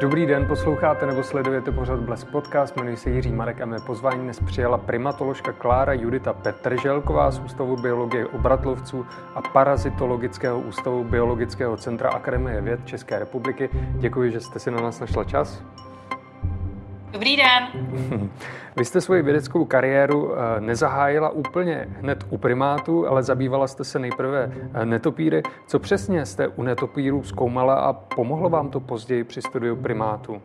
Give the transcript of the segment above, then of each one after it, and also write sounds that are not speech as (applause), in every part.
Dobrý den, posloucháte nebo sledujete pořad Blesk Podcast, jmenuji se Jiří Marek a mé pozvání dnes přijala primatoložka Klára Judita Petrželková z Ústavu biologie obratlovců a Parazitologického ústavu Biologického centra Akademie věd České republiky. Děkuji, že jste si na nás našla čas. Dobrý den. Vy jste svoji vědeckou kariéru eh, nezahájila úplně hned u primátů, ale zabývala jste se nejprve eh, netopíry. Co přesně jste u netopírů zkoumala a pomohlo vám to později při studiu primátů?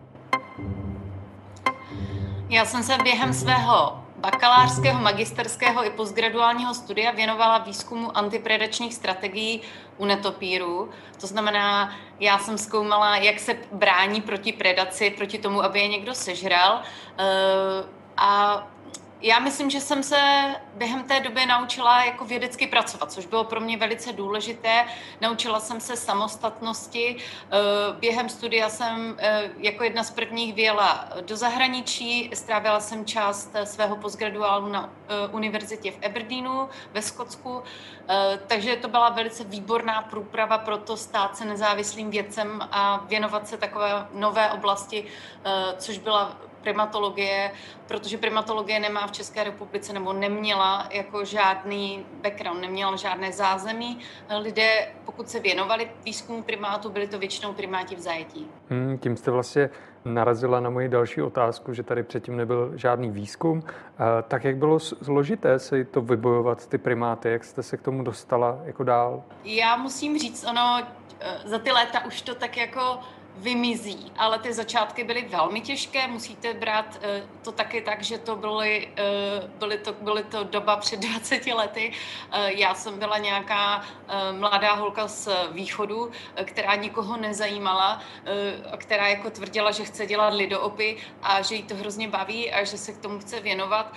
Já jsem se během svého bakalářského, magisterského i postgraduálního studia věnovala výzkumu antipredačních strategií u netopírů. To znamená, já jsem zkoumala, jak se brání proti predaci, proti tomu, aby je někdo sežral. Eh, a já myslím, že jsem se během té doby naučila jako vědecky pracovat, což bylo pro mě velice důležité. Naučila jsem se samostatnosti. Eh, během studia jsem eh, jako jedna z prvních vyjela do zahraničí. Strávila jsem část svého postgraduálu na eh, univerzitě v Aberdeenu ve Skotsku. Takže to byla velice výborná průprava pro to stát se nezávislým vědcem a věnovat se takové nové oblasti, což byla primatologie, protože primatologie nemá v České republice nebo neměla jako žádný background, neměla žádné zázemí. Lidé, pokud se věnovali výzkumu primátů, byli to většinou primáti v zajetí. Hmm, tím jste vlastně narazila na moji další otázku, že tady předtím nebyl žádný výzkum. Tak jak bylo složité si to vybojovat, ty primáty? Jak jste se k tomu dostala jako dál? Já musím říct, ono eh, za ty léta už to tak jako vymizí, ale ty začátky byly velmi těžké, musíte brát uh, to taky tak, že to byly, uh, byly, to, byly to doba před 20 lety. Uh, já jsem byla nějaká mladá holka z východu, která nikoho nezajímala, která jako tvrdila, že chce dělat lidoopy a že jí to hrozně baví a že se k tomu chce věnovat.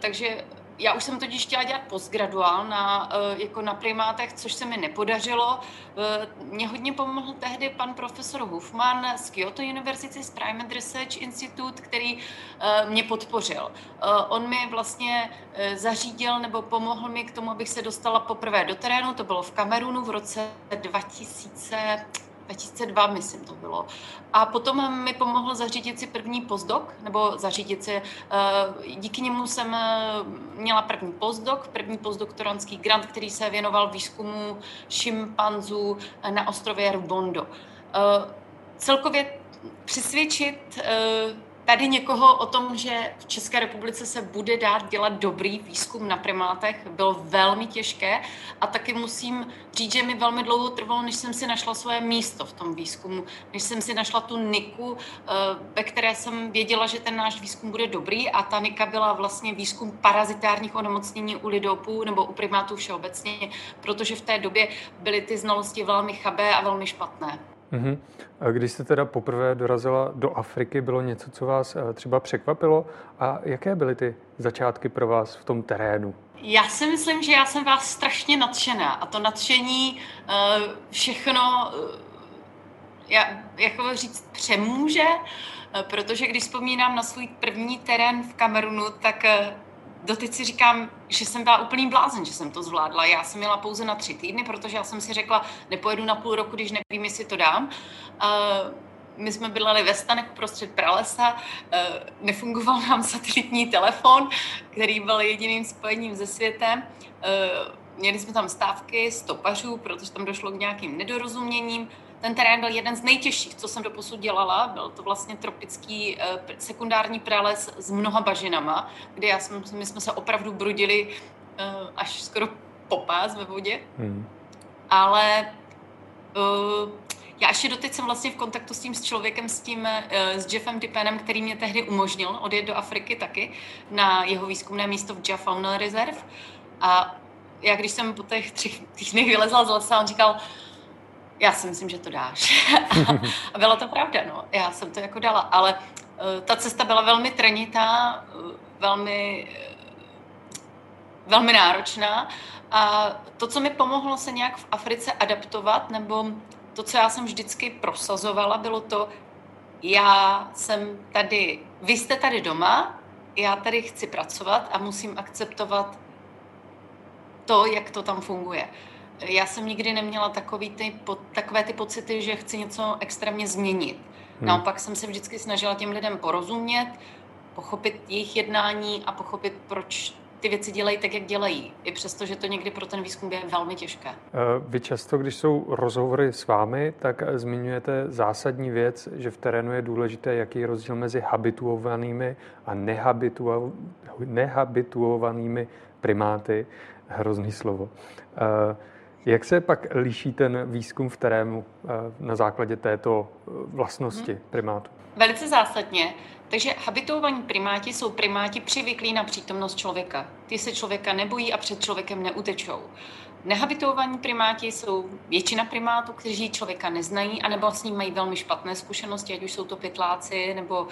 Takže já už jsem totiž chtěla dělat postgraduál na, eh, jako na primátech, což se mi nepodařilo. Eh, mě hodně pomohl tehdy pan profesor Hufman z Kyoto University, z Primate Research Institute, který eh, mě podpořil. On mi vlastně zařídil nebo pomohl mi k tomu, abych se dostala poprvé do terénu. To bylo v Kamerunu v roce 2000 2002, myslím, to bylo. A potom mi pomohl zařídit si první pozdok, nebo zařídit si, eh, díky němu jsem eh, měla první pozdok, první postdoktorantský grant, který se věnoval výzkumu šimpanzů na ostrově Rubondo. Eh, celkově přesvědčit tady někoho o tom, že v České republice se bude dát dělat dobrý výzkum na primátech, bylo velmi těžké. A taky musím říct, že mi velmi dlouho trvalo, než jsem si našla svoje místo v tom výzkumu, než jsem si našla tu niku, eh, ve které jsem věděla, že ten náš výzkum bude dobrý. A ta nika byla vlastně výzkum parazitárních onemocnění u lidopů nebo u primátů všeobecně, protože v té době byly ty znalosti velmi chabé a velmi špatné. Mm-hmm. A když jste teda poprvé dorazila do Afriky, bylo něco, co vás eh, třeba překvapilo? A jaké byly ty začátky pro vás v tom terénu? Já si myslím, že já jsem vás strašně nadšená a to nadšení eh, všechno, eh, já, jako říct, přemůže, protože když vzpomínám na svůj první terén v Kamerunu, tak doteď si říkám, že jsem byla úplný blázen, že jsem to zvládla. Já jsem měla pouze na tři týdny, protože já jsem si řekla, nepojedu na půl roku, když nevím, jestli to dám. Uh, my jsme bydleli ve stanech prostřed pralesa, uh, nefungoval nám satelitní telefon, který byl jediným spojením se světem. Uh, měli jsme tam stávky stopařů, protože tam došlo k nějakým nedorozuměním. Ten terén byl jeden z nejtěžších, co jsem doposud dělala. Byl to vlastně tropický eh, sekundární prales s mnoha bažinama, kde já jsem, my jsme se opravdu brudili eh, až skoro po pás ve vodě. Hmm. Ale uh, já ještě doteď jsem vlastně v kontaktu s tím s člověkem, s tím, s Jeffem Dippenem, který mě tehdy umožnil odjet do Afriky taky na jeho výzkumné místo v Jaffa Fauna Reserve. A já když jsem po těch třech týdnech vylezla z lesa, on říkal, já si myslím, že to dáš. (laughs) a byla to pravda, no. Já jsem to jako dala, ale uh, ta cesta byla velmi trnitá, uh, velmi, uh, velmi náročná a to, co mi pomohlo se nějak v Africe adaptovat, nebo to, co já jsem vždycky prosazovala, bylo to, já jsem tady, vy jste tady doma, já tady chci pracovat a musím akceptovat to, jak to tam funguje já jsem nikdy neměla takový ty, takové ty pocity, že chci něco extrémně změnit. Hmm. Naopak jsem se vždycky snažila těm lidem porozumět, pochopit jejich jednání a pochopit, proč ty věci dělají tak, jak dělají, i přesto, že to někdy pro ten výzkum je velmi těžké. Eh, vy často, když jsou rozhovory s vámi, tak zmiňujete zásadní věc, že v terénu je důležité, jaký je rozdíl mezi habituovanými a nehabituovanými primáty. Hrozný slovo. Eh, jak se pak liší ten výzkum v terénu eh, na základě této vlastnosti hmm. primátu? Velice zásadně. Takže habituovaní primáti jsou primáti přivyklí na přítomnost člověka. Ty se člověka nebojí a před člověkem neutečou. Nehabituovaní primáti jsou většina primátů, kteří člověka neznají, anebo s ním mají velmi špatné zkušenosti, ať už jsou to pytláci nebo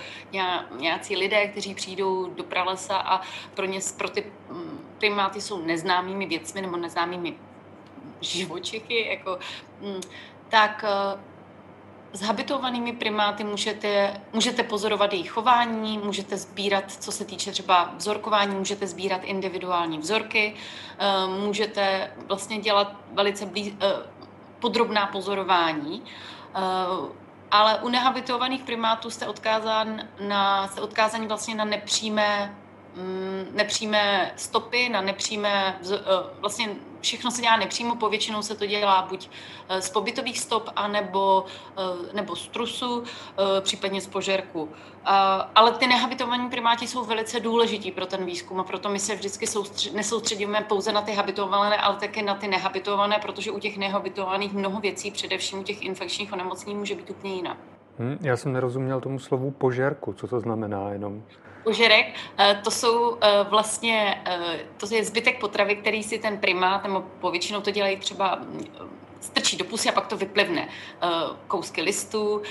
nějací lidé, kteří přijdou do pralesa a pro, ně, pro ty mm, primáty jsou neznámými věcmi nebo neznámými (laughs) živočichy, jako, mm, tak eh, s habitovanými primáty můžete, můžete pozorovat jejich chování, můžete sbírat, co se týče třeba vzorkování, můžete sbírat individuální vzorky, eh, můžete vlastně dělat velice blíz, eh, podrobná pozorování. Ale u nehabitovaných primátů jste odkázán na, jste odkázaní vlastně na nepřímé nepřímé stopy, na nepřímé, eh, vlastně všechno se dělá nepřímo, povětšinou se to dělá buď eh, z pobytových stop, anebo, eh, nebo z trusu, případně z požerku. Ale ty nehabitovaní primáti jsou velice důležití pro ten výzkum a proto my se vždycky nesoustředíme pouze na ty habitované, ale také na ty nehabitované, protože u těch nehabitovaných mnoho věcí, především u těch infekčních onemocnění, může být úplně jinak. Hmm, já jsem nerozuměl tomu slovu požerku, co to znamená jenom požerek, eh, to jsou eh, vlastně, eh, to je zbytek potravy, který si ten primát, nebo povětšinou to dělají třeba mm, strčí do pusy a pak to vyplivne. Kousky listů.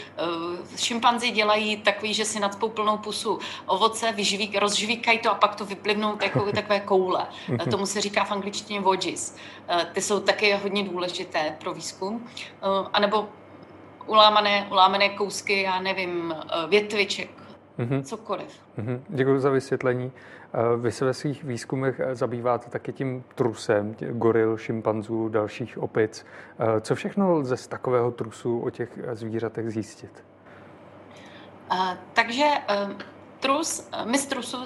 Šimpanzi dělají takový, že si nadspou plnou pusu ovoce, vyživí, rozžvíkají to a pak to vyplivnou jako (laughs) takové koule. Tomu se říká v angličtině vodges. Ty jsou také hodně důležité pro výzkum. A nebo ulámané, ulámané kousky, já nevím, větviček, mm-hmm. cokoliv. Mm-hmm. Děkuji za vysvětlení. Eh, vy se ve svých výzkumech eh, zabýváte taky tím trusem goril, šimpanzů, dalších opic. Eh, co všechno lze z takového trusu o těch zvířatech zjistit? Uh, takže uh, trus, my z trusu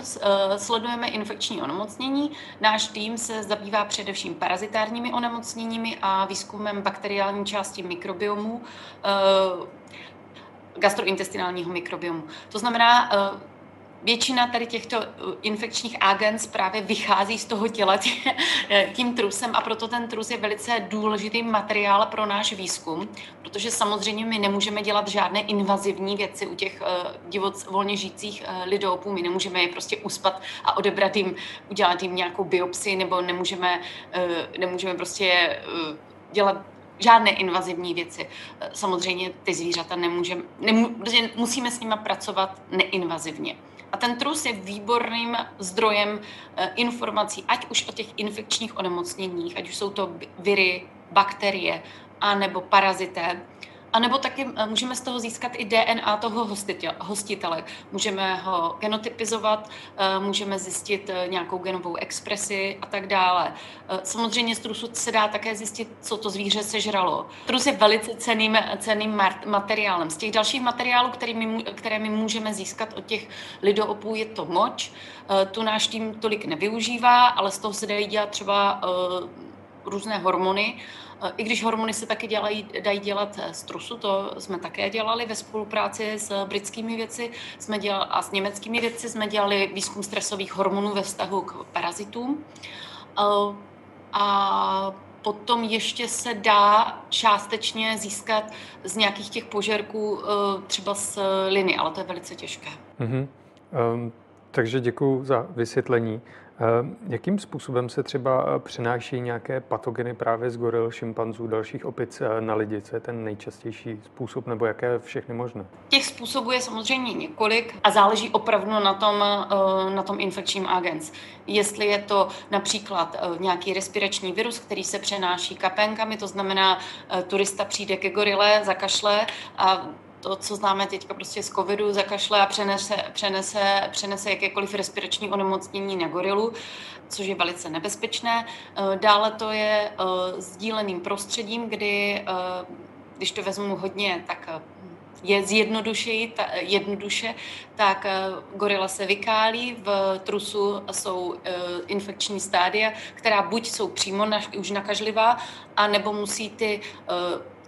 sledujeme infekční onemocnění. Náš tým se zabývá především parazitárními onemocněními a výzkumem bakteriální části mikrobiomu. Gastrointestinálního mikrobiomu. To znamená, eh, většina tady těchto eh, infekčních agens právě vychází z toho těla eh, tím trusem a proto ten trus je velice důležitý materiál pro náš výzkum, protože samozřejmě my nemůžeme dělat žádné invazivní věci u těch divoc volně žijících lidopů, my nemůžeme je prostě uspat a odebrat jim, udělat jim nějakou biopsii, nebo nemůžeme, nemůžeme prostě dělat žádné invazivní věci. Samozřejmě ty zvířata nemůžeme, nemů, musíme s nimi pracovat neinvazivně. A ten trus je výborným zdrojem eh, informací, ať už o těch infekčních onemocněních, ať už jsou to viry, bakterie, anebo parazité, a nebo taky eh, můžeme z toho získat i DNA toho hostitele. Můžeme ho genotypizovat, eh, můžeme zjistit eh, nějakou genovou expresi a tak dále. Samozřejmě z trusu se dá také zjistit, co to zvíře sežralo. Trus je velice ceným, ceným materiálem. Z těch dalších materiálů, které my, které my můžeme získat od těch lidoopů, je to moč. Tu náš tým tolik nevyužívá, ale z toho se dají dělat třeba různé hormony. I když hormony se taky dělají, dají dělat z trusu, to jsme také dělali ve spolupráci s britskými věci jsme dělali, a s německými věci jsme dělali výzkum stresových hormonů ve vztahu k parazitům. A potom ještě se dá částečně získat z nějakých těch požerků třeba z liny, ale to je velice těžké. Mm-hmm. Um, takže děkuji za vysvětlení. Eh, jakým způsobem se třeba eh, přenáší nějaké patogeny právě z goril, šimpanzů, dalších opic eh, na lidi? Co je ten nejčastější způsob nebo jaké všechny možné? Těch způsobů je samozřejmě několik a záleží opravdu na tom, na tom infekčním agens. Jestli je to například nějaký respirační virus, který se přenáší kapénkami, to znamená, turista přijde ke gorile, zakašle a to, co známe teďka prostě z covidu, zakašle a přenese, přenese, přenese jakékoliv respirační onemocnění na gorilu, což je velice nebezpečné. Eh, dále to je eh, sdíleným prostředím, kdy, eh, když to vezmu hodně, tak je zjednodušeji, ta, jednoduše, tak gorila se vykálí, v trusu jsou infekční stádia, která buď jsou přímo na, už nakažlivá, anebo musí ty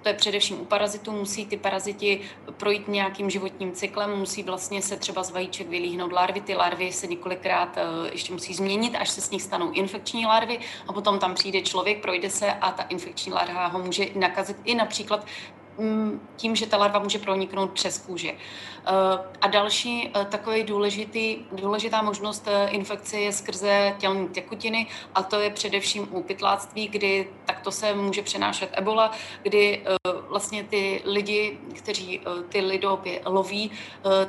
to je především u parazitů, musí ty paraziti projít nějakým životním cyklem, musí vlastně se třeba z vajíček vylíhnout larvy, ty larvy se několikrát eh, ještě musí změnit, až se z nich stanou infekční larvy. A potom tam přijde člověk, projde se a ta infekční larva ho může nakazit i například tím, že ta larva může proniknout přes kůži. Eh, a další eh, takový důležitý, důležitá možnost eh, infekce je skrze tělní tekutiny a to je především u pytláctví, kdy takto se může přenášet ebola, kdy vlastně ty lidi, kteří ty lidopy loví,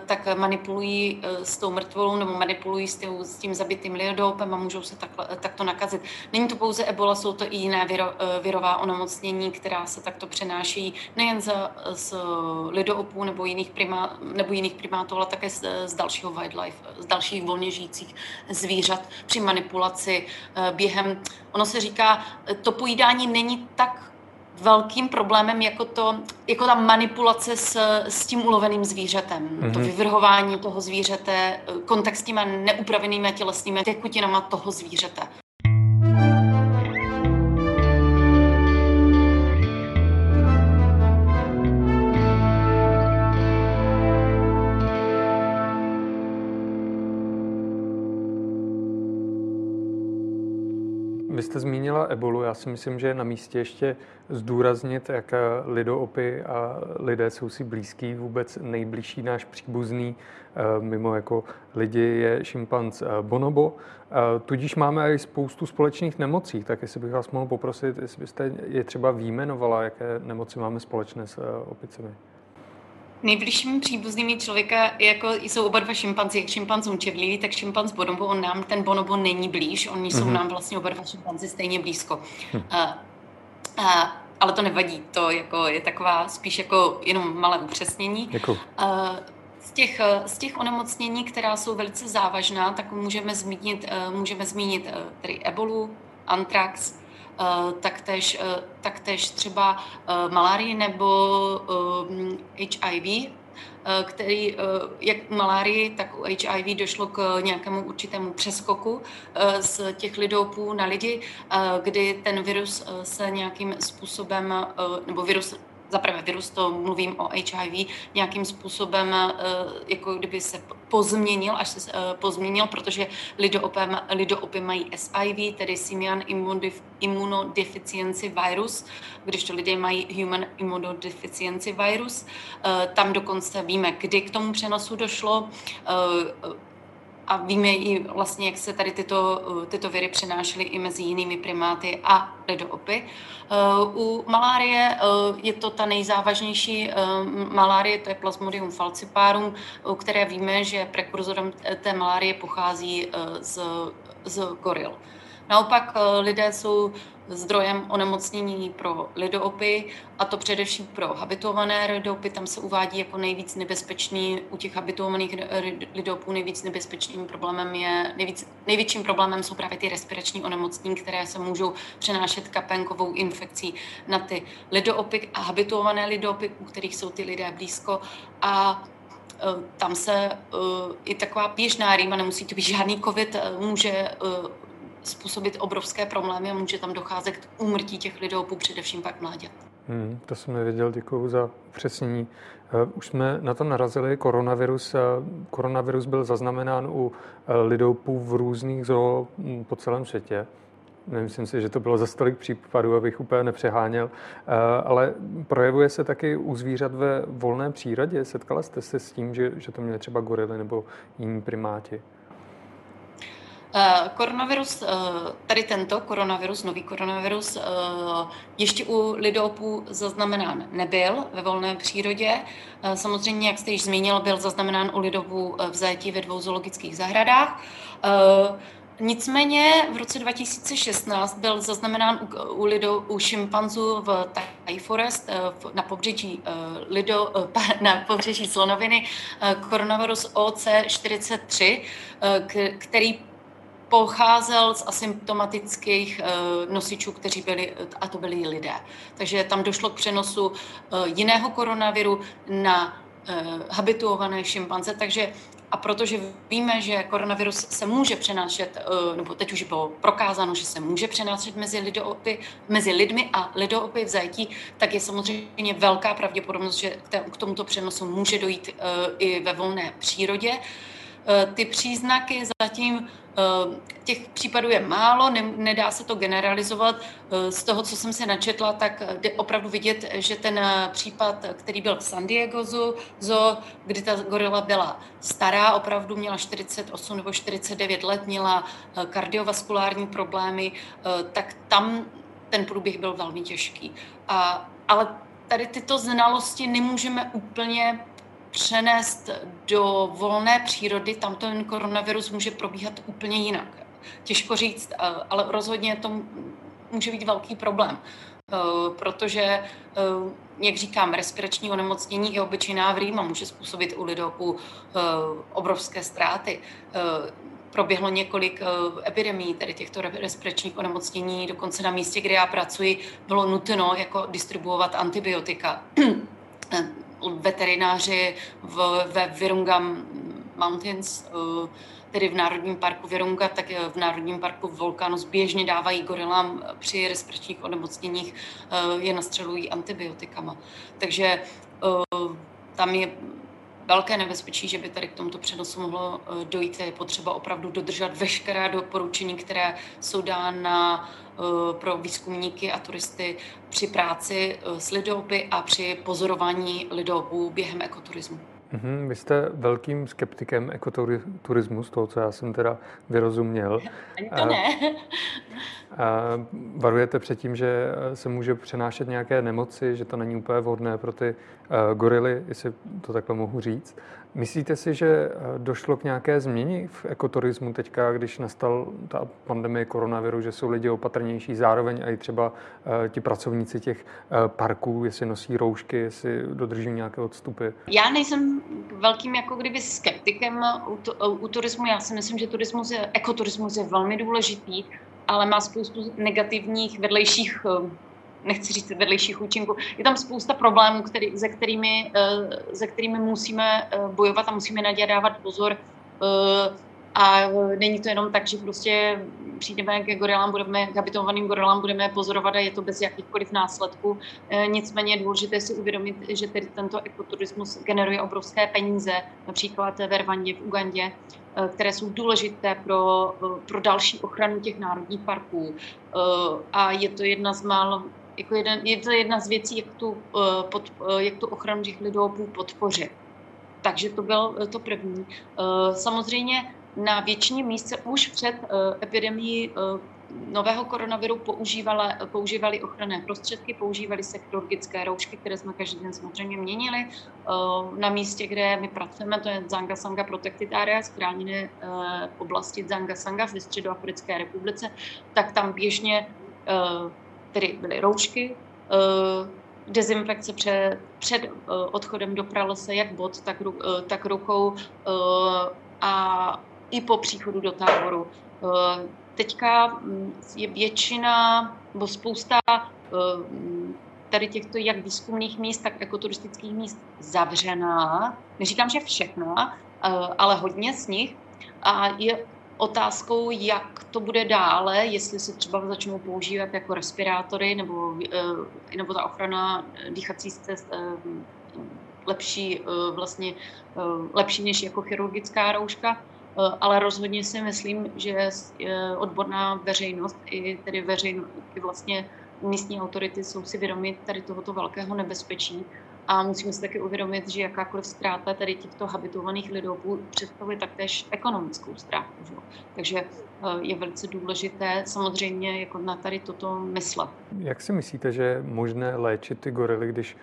tak manipulují s tou mrtvolou nebo manipulují s tím, s tím zabitým lidopem a můžou se takhle, takto nakazit. Není to pouze ebola, jsou to i jiné viro, virová onemocnění, která se takto přenáší nejen z, z lidoopů nebo jiných primá, nebo jiných primátů, ale také z, z dalšího wildlife, z dalších volně žijících zvířat při manipulaci eh, během. Ono se říká, to pojídání není tak velkým problémem jako, to, jako ta manipulace s, s tím uloveným zvířetem. Mm-hmm. To mhm. vyvrhování toho zvířete, eh, kontakt s těma neupravenými tělesnými tekutinama toho zvířete. Jste zmínila ebolu, já si myslím, že je na místě ještě zdůraznit, jak lidoopy a lidé jsou si blízký, vůbec nejbližší náš příbuzný, eh, mimo jako lidi, je šimpanz eh, bonobo. Eh, tudíž máme i spoustu společných nemocí, tak jestli bych vás mohl poprosit, jestli byste je třeba výjmenovala, jaké nemoci máme společné s opicemi. Nejbližšími příbuznými člověka jako jsou oba dva šimpanzi, jak šimpanz umčevlivý, tak šimpanz bonobo, on nám ten bonobo není blíž, oni mm-hmm. jsou mhm. nám vlastně oba dva šimpanzi stejně blízko. Hm. A, a, ale to nevadí, to jako je taková spíš jako jenom malé upřesnění. Děkuji. Z těch, z těch onemocnění, která jsou velice závažná, tak můžeme zmínit, můžeme zmínit tedy ebolu, antrax, taktéž, eh, taktéž třeba eh, malárii nebo HIV, který jak u malárii, tak u HIV došlo k nějakému určitému přeskoku z těch lidopů na lidi, kdy ten virus se nějakým způsobem, nebo virus zaprvé virus, to mluvím o HIV, nějakým způsobem eh, jako kdyby se pozměnil, až se eh, pozměnil, protože lidoopy, lidoopy mají SIV, tedy Simian Immunodeficiency virus, když to lidé mají Human Immunodeficiency virus. Eh, tam dokonce víme, kdy k tomu přenosu došlo a víme i vlastně, jak se tady tyto, tyto viry přenášely i mezi jinými primáty a lidoopy. Uh, u malárie uh, je to ta nejzávažnější malárie, to je Plasmodium falciparum, u které víme, že prekurzorem té malárie pochází z, z goril. Naopak lidé jsou zdrojem onemocnění pro lidoopy, a to především pro habituované lidoopy. Tam se uvádí jako nejvíc nebezpečný, u těch habituovaných lidoopů nejvíc nebezpečným problémem je, nejvíc, největším problémem jsou právě ty respirační onemocnění, které se můžou přenášet kapenkovou infekcí na ty lidoopy a habituované lidoopy, u kterých jsou ty lidé blízko. A e, tam se i taková běžná rýma, nemusí to být žádný covid, může způsobit obrovské problémy a může tam docházet k úmrtí těch lidopů, především pak mláďat. Hmm, to jsem nevěděl, děkuji za upřesnění. Eh, už jsme na to narazili, koronavirus. Eh, koronavirus byl zaznamenán u eh, lidoupů v různých zoo hm, po celém světě. Nemyslím si, že to bylo za stolik případů, abych úplně nepřeháněl, ale projevuje se taky u zvířat ve volné přírodě. Setkala jste se s tím, že, že to měly třeba gorily nebo jiní primáti? Uh, koronavirus, uh, tady tento koronavirus, nový koronavirus, uh, ještě u lidopů zaznamenán nebyl ve volné přírodě. Samozřejmě, jak jste již zmínil, byl zaznamenán u lidopů v zajetí ve dvou zoologických zahradách. Nicméně v roce 2016 byl zaznamenán u, u, lido, u šimpanzů v Thai Forest na pobřeží, lido, (laughs) na pobřeží slonoviny koronavirus OC43, který pocházel z asymptomatických uh, nosičů, kteří byli, a to byli lidé. Takže tam došlo k přenosu uh, jiného koronaviru na habituované šimpanze, takže a protože víme, že koronavirus se může přenášet, eh, nebo teď už bylo prokázáno, že se může přenášet mezi, lidoopy, mezi lidmi a lidoopy v zajetí, tak je samozřejmě velká pravděpodobnost, že k tomuto přenosu může dojít eh, i ve volné přírodě. Eh, ty příznaky zatím Eh, těch případů je málo, ne, nedá se to generalizovat. Eh, z toho, co jsem se načetla, tak jde opravdu vidět, že ten případ, který byl v San Diego zoo, kdy ta gorila byla stará, opravdu měla 48 nebo 49 let, měla kardiovaskulární problémy, tak tam ten průběh byl velmi těžký. A, ale tady tyto znalosti nemůžeme úplně přenést do volné přírody, tam ten koronavirus může probíhat úplně jinak. Těžko říct, eh, ale rozhodně to může být velký problém, eh, protože, eh, jak říkám, respirační onemocnění i obyčejná vrýma může způsobit u lidoku obrovské ztráty. Proběhlo několik epidemí, tedy těchto respiračních onemocnění, dokonce na místě, kde já pracuji, bylo nutno jako distribuovat antibiotika (clears throat) veterináři v, ve Virunga Mountains, eh, tedy v Národním parku Virunga, tak v Národním parku Volcanus běžně dávají gorilám při respiračních onemocněních, eh, je nastřelují antibiotikama. Takže eh, tam je velké nebezpečí, že by tady k tomuto přenosu mohlo dojít. Je potřeba opravdu dodržet veškerá doporučení, které jsou dána Eh, pro výzkumníky a turisty při práci eh, s lidopy a při pozorování lidopů během ekoturismu. Mm-hmm, vy jste velkým skeptikem ekoturismu, z toho, co já jsem teda vyrozuměl. Ani to ne. (laughs) A varujete před tím, že se může přenášet nějaké nemoci, že to není úplně vhodné pro ty uh, gorily, jestli to takhle mohu říct. Myslíte si, že došlo k nějaké změně v ekoturismu teďka, když nastal ta pandemie koronaviru, že jsou lidi opatrnější, zároveň i třeba uh, ti pracovníci těch uh, parků, jestli nosí roušky, jestli dodrží nějaké odstupy? Já nejsem velkým jako kdyby skeptikem u, to, u turismu. Já si myslím, že turismus je, ekoturismus je velmi důležitý ale má spoustu negativních vedlejších eh, nechci říct vedlejších účinků. Je tam spousta problémů, který, se, kterými, eh, se kterými musíme eh, bojovat a musíme na dávat pozor. A není to jenom tak, že prostě přijdeme ke gorilám, budeme, k habitovaným gorilám budeme pozorovat a je to bez jakýchkoliv následků. Nicméně je důležité si uvědomit, že tedy tento ekoturismus generuje obrovské peníze, například ve Rwandě, v Ugandě, Eh, které jsou důležité pro, eh, pro další ochranu těch národních parků. Eh, a je to jedna z málo, jako jeden, je to jedna z věcí, jak tu, pod, jak tu ochranu těch lidopů podpořit. Takže to byl to první. Samozřejmě na většině místce už před epidemií nového koronaviru používali, používali ochranné prostředky, používali se chirurgické roušky, které jsme každý den samozřejmě měnili. Eh, na místě, kde my pracujeme, to je Zanga Sanga Protected Area, eh, oblasti Zanga Sanga v Středoafrické republice, tak tam běžně eh, tedy byly roušky, dezinfekce před, před odchodem do pralese, jak bod, tak, tak rukou a i po příchodu do táboru teďka mm, je většina, nebo spousta eh, tady těchto jak výzkumných míst, tak ekoturistických míst zavřená. Neříkám, že všechna, eh, ale hodně z nich. A je otázkou, jak to bude dále, jestli se třeba začnou používat jako respirátory nebo, eh, nebo ta ochrana dýchací cest lepší, vlastně lepší než jako chirurgická rouška. Eh, ale rozhodně si myslím, že odborná veřejnost i tedy veřejnost, i vlastně místní autority jsou si vědomi tady tohoto velkého nebezpečí a musíme si taky uvědomit, že jakákoliv ztráta tady těchto habitovaných lidů představuje taktéž ekonomickou ztrátu. Že? Takže eh, je velice důležité samozřejmě jako na tady toto myslet. Jak si myslíte, že je možné léčit ty gorily, když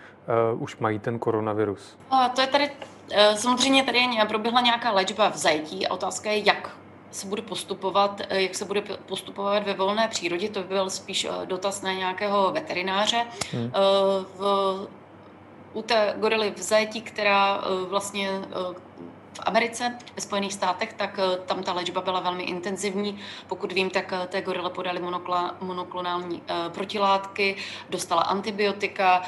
uh, už mají ten koronavirus? Uh, to je tady, uh, samozřejmě tady je, proběhla nějaká léčba v zajetí a otázka je, jak se bude postupovat, jak se bude postupovat ve volné přírodě, to by byl spíš dotaz na nějakého veterináře. Hmm. V u té gorily v zajetí, která eh, vlastně eh, v Americe, ve Spojených státech, tak tam ta léčba byla velmi intenzivní. Pokud vím, tak té gorile podali monoklonální protilátky, dostala antibiotika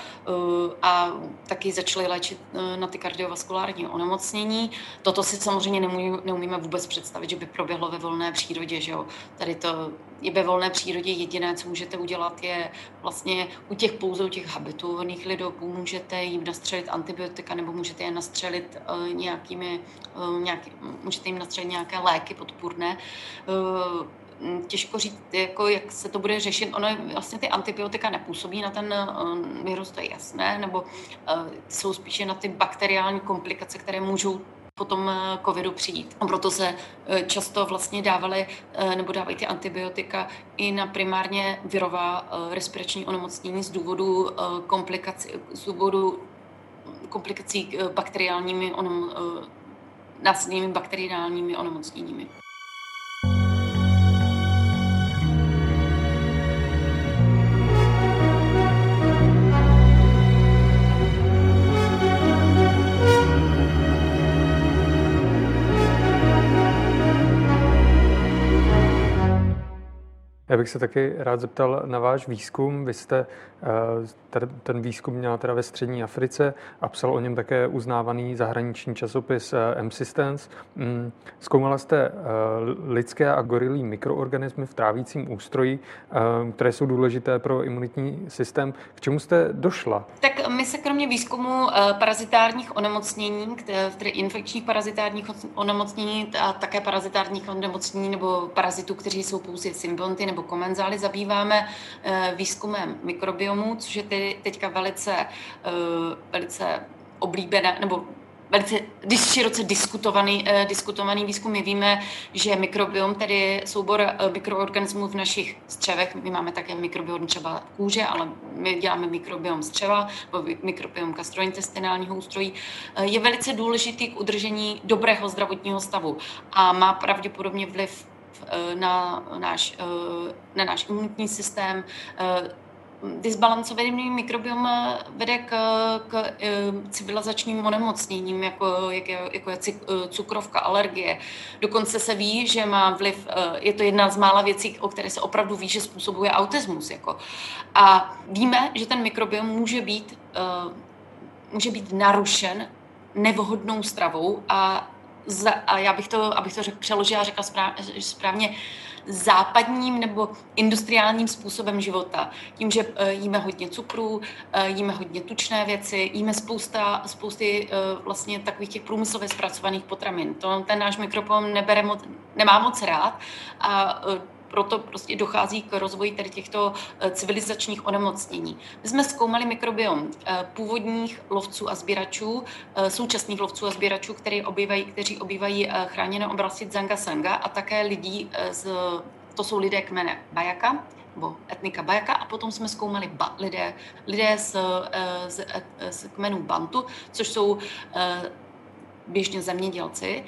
a taky začaly léčit na ty kardiovaskulární onemocnění. Toto si samozřejmě neumíme vůbec představit, že by proběhlo ve volné přírodě. Že jo? Tady to je ve volné přírodě jediné, co můžete udělat, je vlastně u těch pouze u těch habituovaných lidoků můžete jim nastřelit antibiotika nebo můžete je nastřelit uh, nějakými, uh, nějaký, můžete jim nastřelit nějaké léky podpůrné. Uh, těžko říct, jako jak se to bude řešit. Ono vlastně ty antibiotika nepůsobí na ten virus, to je jasné, nebo jsou spíše na ty bakteriální komplikace, které můžou potom eh, covidu přijít. A proto se eh, často vlastně dávaly eh, nebo dávají ty antibiotika i na primárně virová respirační onemocnění z důvodu komplikací, z důvodu komplikací bakteriálními onem, následnými bakteriálními onemocněními. Já bych se taky rád zeptal na váš výzkum. Vy jste eh, ten výzkum měla teda ve střední Africe a psal o něm také uznávaný zahraniční časopis eh, M-Systems. Mm, zkoumala jste eh, lidské a gorilí mikroorganismy v trávícím ústroji, které jsou důležité pro imunitní systém. K čemu jste došla? Tak my se kromě výzkumu parazitárních onemocnění, tedy infekčních parazitárních onemocnění a také parazitárních onemocnění nebo parazitů, kteří jsou pouze symbionty nebo nebo komenzály zabýváme eh, výzkumem mikrobiomu, což je teďka velice, eh, velice oblíbené, nebo velice široce diskutovaný, eh, diskutovaný výzkum. My víme, že mikrobiom, tedy soubor mikroorganismů v našich střevech, my máme také mikrobiom třeba kůže, ale my děláme mikrobiom střeva, mikrobiom gastrointestinálního ústrojí, je velice důležitý k udržení dobrého zdravotního stavu a má pravděpodobně vliv na náš, eh, na náš imunitní systém. Eh, Disbalancovaný mikrobiom vede k, k civilizačním onemocněním, jako, jako, jako je cukrovka, alergie. Dokonce se ví, že má vliv, je to jedna z mála věcí, o které se opravdu ví, že způsobuje autismus. Jako. A víme, že ten mikrobiom může být, může být narušen nevhodnou stravou a za, a já bych to, abych to řek, přeložila, řekla správně, západním nebo industriálním způsobem života. Tím, že eh, jíme hodně cukru, eh, jíme hodně tučné věci, jíme spousta, spousty eh, vlastně takových těch průmyslově zpracovaných potravin. To ten náš mikrobiom nebere moc, nemá moc rád a proto prostě dochází k rozvoji tady těchto eh, civilizačních onemocnění. My jsme zkoumali mikrobiom eh, původních lovců a sběračů, eh, současných lovců a sběračů, který obývají, kteří obývají chráněné oblasti Zanga Sanga a také lidí, z, to jsou lidé kmene Bajaka, nebo etnika Bajaka a potom jsme zkoumali ba, lidé, lidé z, z, z kmenů Bantu, což jsou běžně zemědělci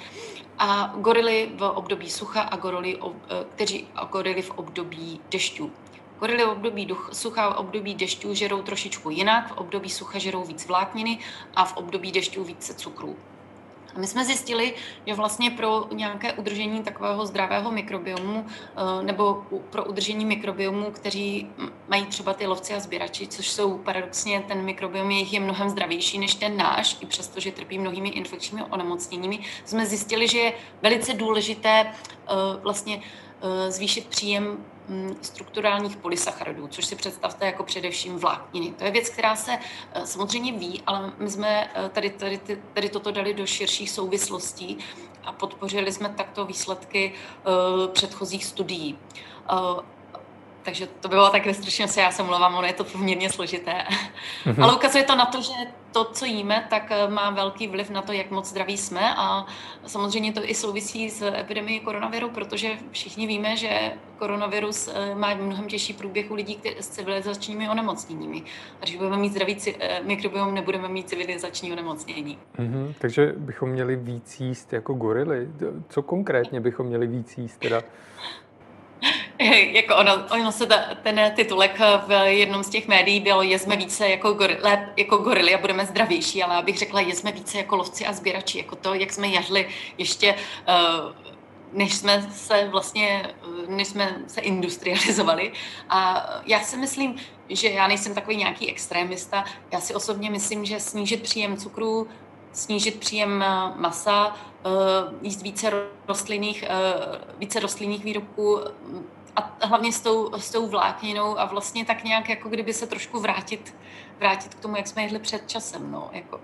a gorily v období sucha a gorily, eh, kteří, a gorily v období dešťů. Gorily v období duch, sucha v období dešťů žerou trošičku jinak, v období sucha žerou víc vlákniny a v období dešťů více cukrů. My jsme zjistili, že vlastně pro nějaké udržení takového zdravého mikrobiomu eh, nebo pro udržení mikrobiomu, kteří mají třeba ty lovci a sběrači, což jsou paradoxně, ten mikrobiom jejich je mnohem zdravější než ten náš, i přesto, že trpí mnohými infekčními onemocněními, jsme zjistili, že je velice důležité eh, vlastně eh, zvýšit příjem strukturálních polysacharidů, což si představte jako především vlákniny. To je věc, která se eh, samozřejmě ví, ale my jsme eh, tady, tady, tady toto dali do širších souvislostí a podpořili jsme takto výsledky uh, předchozích studií. Takže to bylo tak ve stručnosti, já se mluvám, ono je to poměrně složité. Mm-hmm. Ale ukazuje to na to, že to, co jíme, tak eh, má velký vliv na to, jak moc zdraví jsme a samozřejmě to i souvisí s epidemií koronaviru, protože všichni víme, že koronavirus eh, má mnohem těžší průběh u lidí s civilizačními onemocněními. A když budeme mít zdravý eh, mikrobiom, nebudeme mít civilizační onemocnění. Mm-hmm, takže bychom měli víc jíst jako gorily. Co konkrétně bychom měli víc jíst teda? (laughs) jako ono, ono se ta, ten titulek v jednom z těch médií bylo jezme více jako, gorile, jako gorily a budeme zdravější, ale abych řekla jezme více jako lovci a sběrači, jako to, jak jsme jažli ještě uh, než jsme se vlastně, než jsme se industrializovali. A já si myslím, že já nejsem takový nějaký extrémista. Já si osobně myslím, že snížit příjem cukru, snížit příjem eh, masa, eh, jíst více rostlinných, více rostlinných výrobků, a hlavně s tou, s tou vlákninou a vlastně tak nějak, jako kdyby se trošku vrátit, vrátit k tomu, jak jsme jedli před časem. No, jako. uh,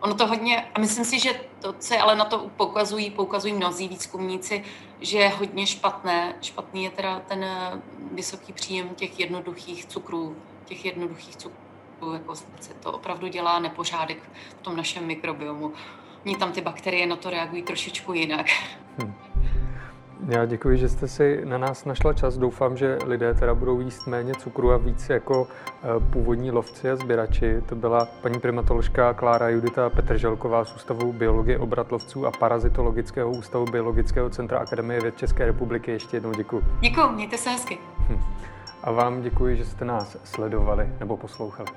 ono to hodně, a myslím si, že to, co ale na to poukazují, poukazují mnozí výzkumníci, že je hodně špatné. Špatný je teda ten eh, vysoký příjem těch jednoduchých cukrů, těch jednoduchých cukrů, jako se to opravdu dělá nepořádek v tom našem mikrobiomu. Oni tam ty bakterie na to reagují trošičku jinak. Hmm. Já děkuji, že jste si na nás našla čas. Doufám, že lidé teda budou jíst méně cukru a víc jako eh, původní lovci a sběrači. To byla paní primatoložka Klára Judita Petrželková z Ústavu biologie obratlovců a parazitologického ústavu Biologického centra Akademie věd České republiky. Ještě jednou děkuji. Děkuji, mějte se hezky. Hm. A vám děkuji, že jste nás sledovali nebo poslouchali.